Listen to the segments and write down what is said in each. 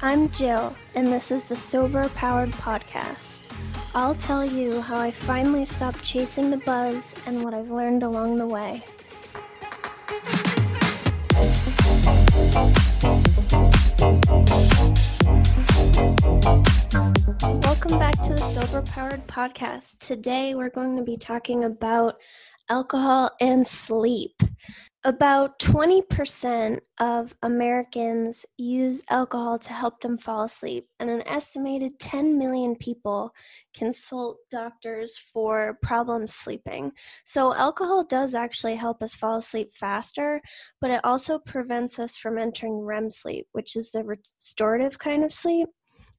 I'm Jill, and this is the Sober Powered Podcast. I'll tell you how I finally stopped chasing the buzz and what I've learned along the way. Welcome back to the Sober Powered Podcast. Today we're going to be talking about alcohol and sleep. About 20% of Americans use alcohol to help them fall asleep, and an estimated 10 million people consult doctors for problems sleeping. So, alcohol does actually help us fall asleep faster, but it also prevents us from entering REM sleep, which is the restorative kind of sleep.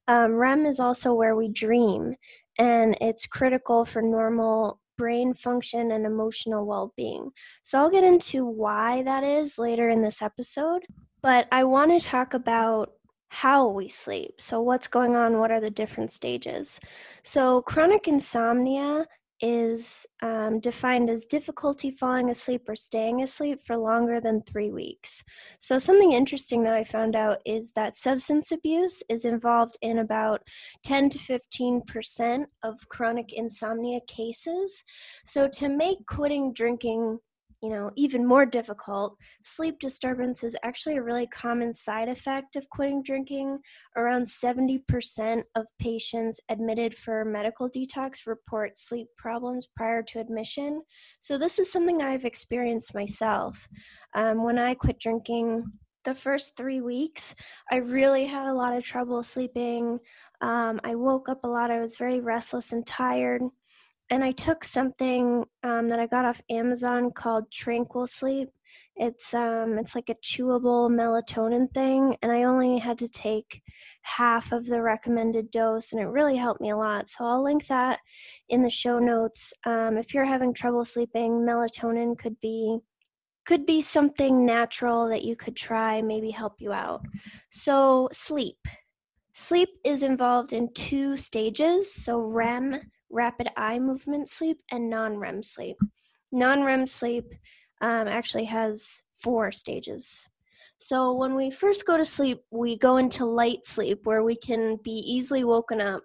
Um, REM is also where we dream, and it's critical for normal brain function and emotional well being. So I'll get into why that is later in this episode, but I want to talk about how we sleep. So, what's going on? What are the different stages? So, chronic insomnia is um, defined as difficulty falling asleep or staying asleep for longer than three weeks. So, something interesting that I found out is that substance abuse is involved in about 10 to 15 percent of chronic insomnia cases. So, to make quitting drinking you know, even more difficult, sleep disturbance is actually a really common side effect of quitting drinking. Around 70% of patients admitted for medical detox report sleep problems prior to admission. So, this is something I've experienced myself. Um, when I quit drinking, the first three weeks, I really had a lot of trouble sleeping. Um, I woke up a lot. I was very restless and tired. And I took something um, that I got off Amazon called Tranquil Sleep. It's um, it's like a chewable melatonin thing, and I only had to take half of the recommended dose, and it really helped me a lot. So I'll link that in the show notes. Um, if you're having trouble sleeping, melatonin could be could be something natural that you could try, maybe help you out. So, sleep. Sleep is involved in two stages. So, REM, rapid eye movement sleep, and non REM sleep. Non REM sleep um, actually has four stages. So, when we first go to sleep, we go into light sleep where we can be easily woken up.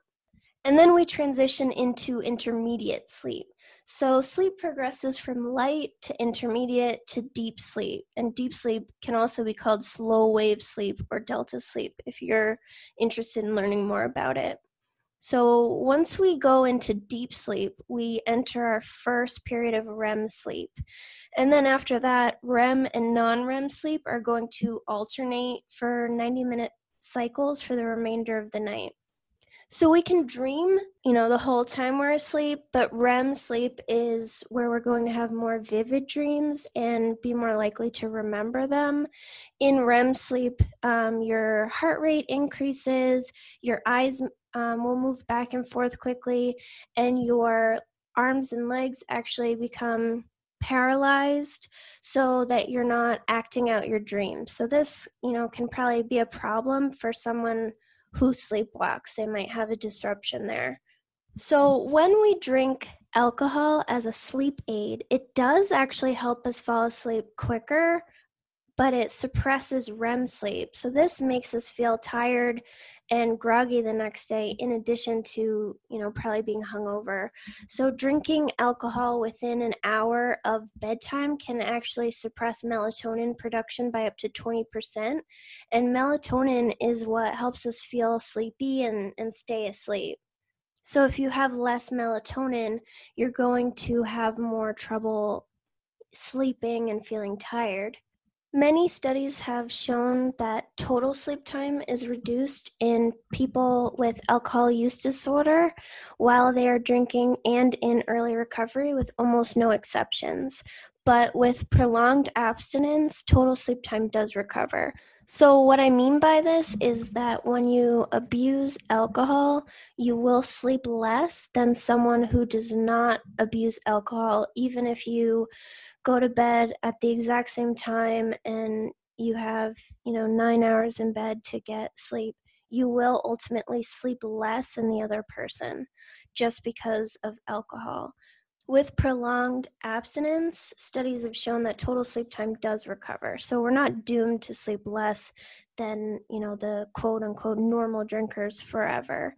And then we transition into intermediate sleep. So, sleep progresses from light to intermediate to deep sleep. And deep sleep can also be called slow wave sleep or delta sleep if you're interested in learning more about it. So, once we go into deep sleep, we enter our first period of REM sleep. And then after that, REM and non REM sleep are going to alternate for 90 minute cycles for the remainder of the night. So we can dream, you know, the whole time we're asleep, but REM sleep is where we're going to have more vivid dreams and be more likely to remember them. In REM sleep, um, your heart rate increases, your eyes um, will move back and forth quickly, and your arms and legs actually become paralyzed so that you're not acting out your dreams. So this, you know, can probably be a problem for someone who sleepwalks. They might have a disruption there. So, when we drink alcohol as a sleep aid, it does actually help us fall asleep quicker, but it suppresses REM sleep. So, this makes us feel tired and groggy the next day in addition to you know probably being hungover. So drinking alcohol within an hour of bedtime can actually suppress melatonin production by up to 20% and melatonin is what helps us feel sleepy and, and stay asleep. So if you have less melatonin you're going to have more trouble sleeping and feeling tired Many studies have shown that total sleep time is reduced in people with alcohol use disorder while they are drinking and in early recovery, with almost no exceptions. But with prolonged abstinence, total sleep time does recover. So, what I mean by this is that when you abuse alcohol, you will sleep less than someone who does not abuse alcohol, even if you go to bed at the exact same time and you have, you know, nine hours in bed to get sleep, you will ultimately sleep less than the other person just because of alcohol. With prolonged abstinence, studies have shown that total sleep time does recover. So we're not doomed to sleep less than, you know, the quote unquote normal drinkers forever.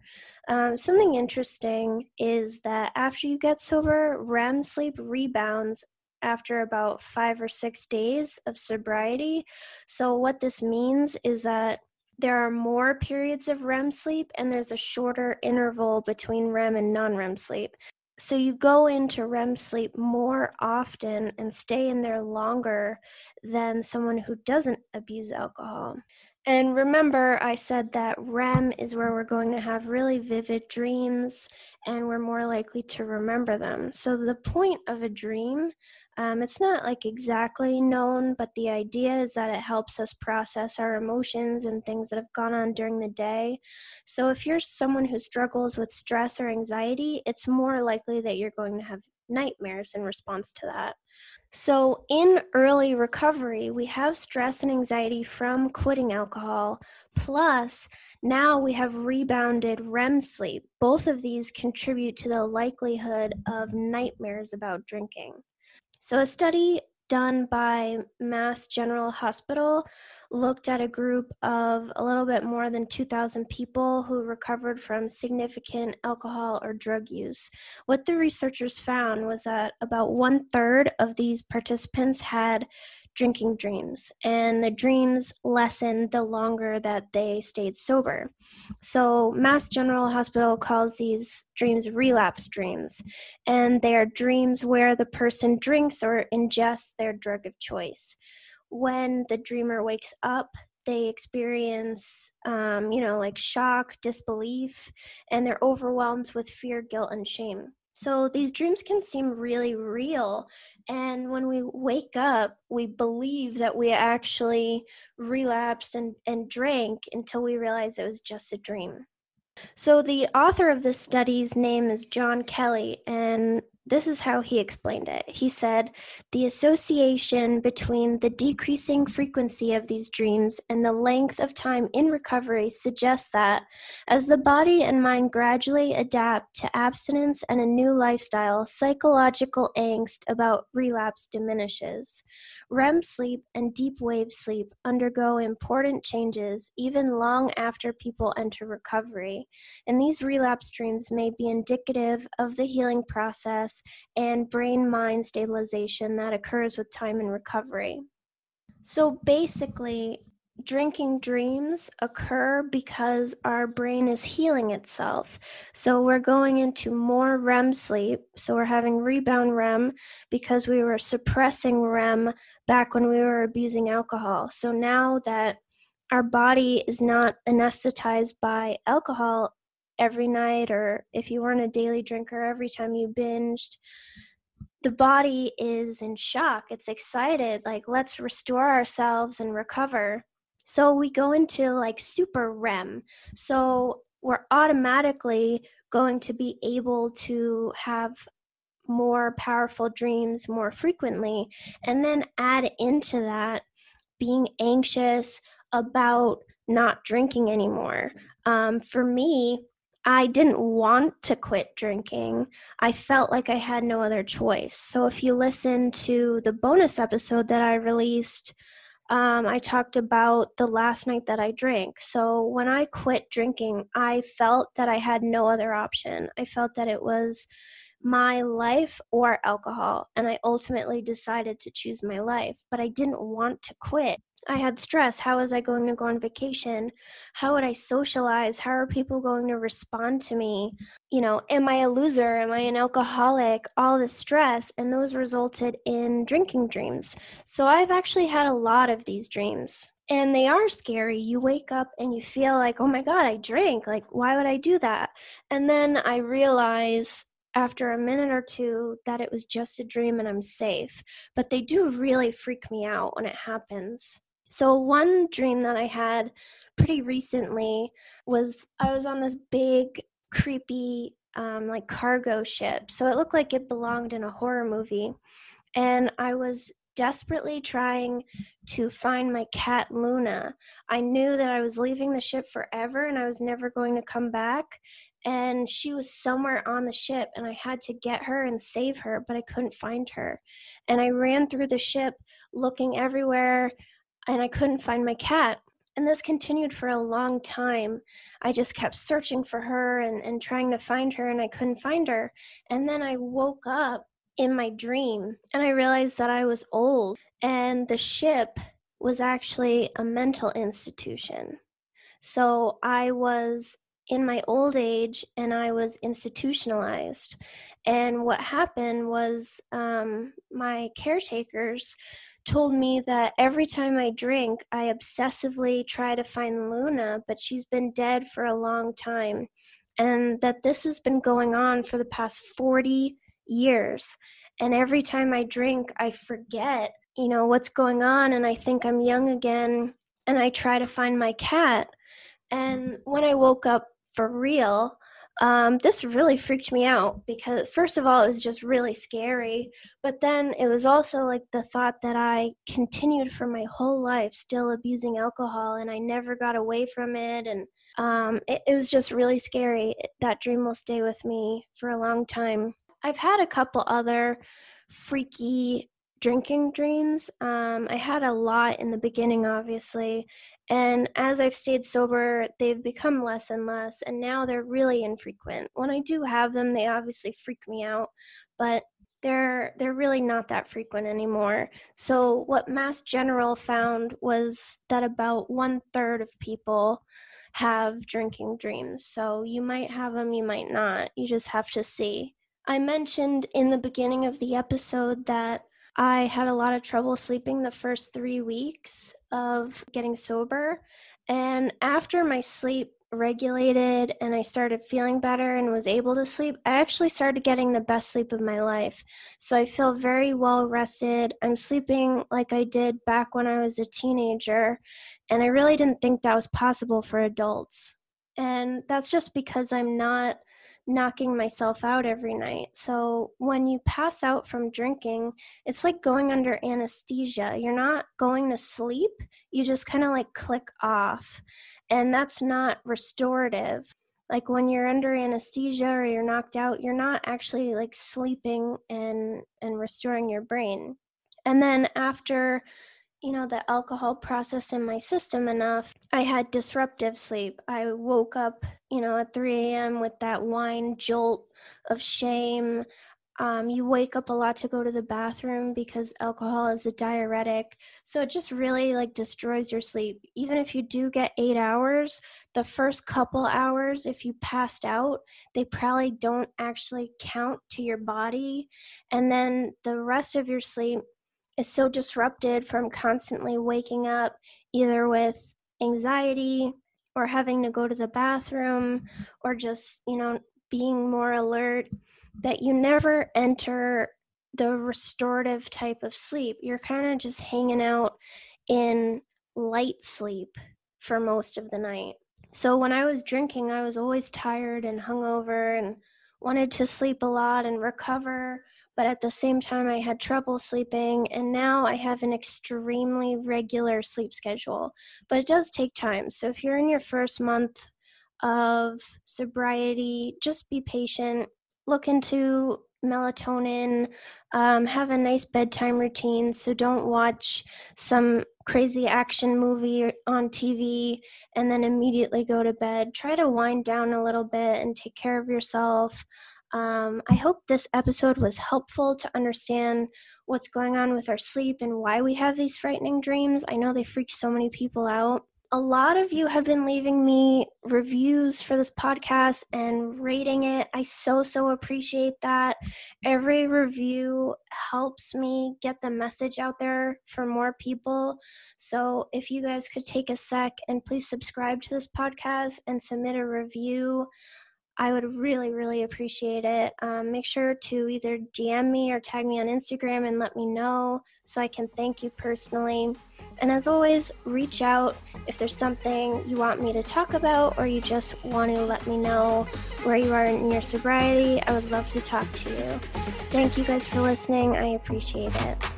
Um, something interesting is that after you get sober, REM sleep rebounds after about five or six days of sobriety. So, what this means is that there are more periods of REM sleep and there's a shorter interval between REM and non REM sleep. So, you go into REM sleep more often and stay in there longer than someone who doesn't abuse alcohol. And remember, I said that REM is where we're going to have really vivid dreams and we're more likely to remember them. So, the point of a dream um, it's not like exactly known, but the idea is that it helps us process our emotions and things that have gone on during the day. So, if you're someone who struggles with stress or anxiety, it's more likely that you're going to have nightmares in response to that. So, in early recovery, we have stress and anxiety from quitting alcohol, plus now we have rebounded REM sleep. Both of these contribute to the likelihood of nightmares about drinking. So, a study done by Mass General Hospital looked at a group of a little bit more than 2,000 people who recovered from significant alcohol or drug use. What the researchers found was that about one third of these participants had drinking dreams, and the dreams lessened the longer that they stayed sober. So, Mass General Hospital calls these dreams relapse dreams, and they are dreams where the person drinks or ingests their drug of choice. when the dreamer wakes up, they experience, um, you know, like shock, disbelief, and they're overwhelmed with fear, guilt, and shame. So these dreams can seem really real. And when we wake up, we believe that we actually relapsed and, and drank until we realize it was just a dream. So the author of this study's name is John Kelly, and this is how he explained it. He said, The association between the decreasing frequency of these dreams and the length of time in recovery suggests that as the body and mind gradually adapt to abstinence and a new lifestyle, psychological angst about relapse diminishes. REM sleep and deep wave sleep undergo important changes even long after people enter recovery, and these relapse dreams may be indicative of the healing process and brain mind stabilization that occurs with time and recovery. So basically, drinking dreams occur because our brain is healing itself. So we're going into more REM sleep. So we're having rebound REM because we were suppressing REM back when we were abusing alcohol. So now that our body is not anesthetized by alcohol every night or if you weren't a daily drinker every time you binged the body is in shock it's excited like let's restore ourselves and recover. So we go into like super rem. So we're automatically going to be able to have more powerful dreams more frequently. And then add into that being anxious about not drinking anymore. Um, for me I didn't want to quit drinking. I felt like I had no other choice. So if you listen to the bonus episode that I released, um, I talked about the last night that I drank. So when I quit drinking, I felt that I had no other option. I felt that it was my life or alcohol. And I ultimately decided to choose my life, but I didn't want to quit. I had stress. How was I going to go on vacation? How would I socialize? How are people going to respond to me? You know, am I a loser? Am I an alcoholic? All the stress. And those resulted in drinking dreams. So I've actually had a lot of these dreams. And they are scary. You wake up and you feel like, oh my God, I drank. Like, why would I do that? And then I realize after a minute or two that it was just a dream and I'm safe. But they do really freak me out when it happens. So, one dream that I had pretty recently was I was on this big, creepy, um, like cargo ship. So, it looked like it belonged in a horror movie. And I was desperately trying to find my cat Luna. I knew that I was leaving the ship forever and I was never going to come back. And she was somewhere on the ship, and I had to get her and save her, but I couldn't find her. And I ran through the ship looking everywhere and I couldn't find my cat. And this continued for a long time. I just kept searching for her and, and trying to find her, and I couldn't find her. And then I woke up in my dream and I realized that I was old, and the ship was actually a mental institution. So I was in my old age and I was institutionalized. And what happened was um, my caretakers told me that every time I drink, I obsessively try to find Luna, but she's been dead for a long time. And that this has been going on for the past 40 years. And every time I drink, I forget, you know, what's going on and I think I'm young again and I try to find my cat. And when I woke up for real, um, this really freaked me out because, first of all, it was just really scary. But then it was also like the thought that I continued for my whole life still abusing alcohol and I never got away from it. And um, it, it was just really scary. That dream will stay with me for a long time. I've had a couple other freaky drinking dreams. Um, I had a lot in the beginning, obviously, and as I've stayed sober, they've become less and less, and now they're really infrequent. When I do have them, they obviously freak me out, but they're they're really not that frequent anymore. So what Mass General found was that about one third of people have drinking dreams. So you might have them, you might not. You just have to see. I mentioned in the beginning of the episode that I had a lot of trouble sleeping the first three weeks of getting sober. And after my sleep regulated and I started feeling better and was able to sleep, I actually started getting the best sleep of my life. So I feel very well rested. I'm sleeping like I did back when I was a teenager. And I really didn't think that was possible for adults. And that's just because I'm not knocking myself out every night. So when you pass out from drinking, it's like going under anesthesia. You're not going to sleep, you just kind of like click off. And that's not restorative. Like when you're under anesthesia or you're knocked out, you're not actually like sleeping and and restoring your brain. And then after you know, the alcohol processed in my system enough, I had disruptive sleep. I woke up, you know, at 3 a.m. with that wine jolt of shame. Um, you wake up a lot to go to the bathroom because alcohol is a diuretic. So it just really like destroys your sleep. Even if you do get eight hours, the first couple hours, if you passed out, they probably don't actually count to your body. And then the rest of your sleep, is so disrupted from constantly waking up either with anxiety or having to go to the bathroom or just, you know, being more alert that you never enter the restorative type of sleep. You're kind of just hanging out in light sleep for most of the night. So when I was drinking, I was always tired and hungover and wanted to sleep a lot and recover but at the same time, I had trouble sleeping, and now I have an extremely regular sleep schedule. But it does take time. So if you're in your first month of sobriety, just be patient. Look into melatonin, um, have a nice bedtime routine. So don't watch some crazy action movie on TV and then immediately go to bed. Try to wind down a little bit and take care of yourself. Um, I hope this episode was helpful to understand what's going on with our sleep and why we have these frightening dreams. I know they freak so many people out. A lot of you have been leaving me reviews for this podcast and rating it. I so, so appreciate that. Every review helps me get the message out there for more people. So, if you guys could take a sec and please subscribe to this podcast and submit a review. I would really, really appreciate it. Um, make sure to either DM me or tag me on Instagram and let me know so I can thank you personally. And as always, reach out if there's something you want me to talk about or you just want to let me know where you are in your sobriety. I would love to talk to you. Thank you guys for listening. I appreciate it.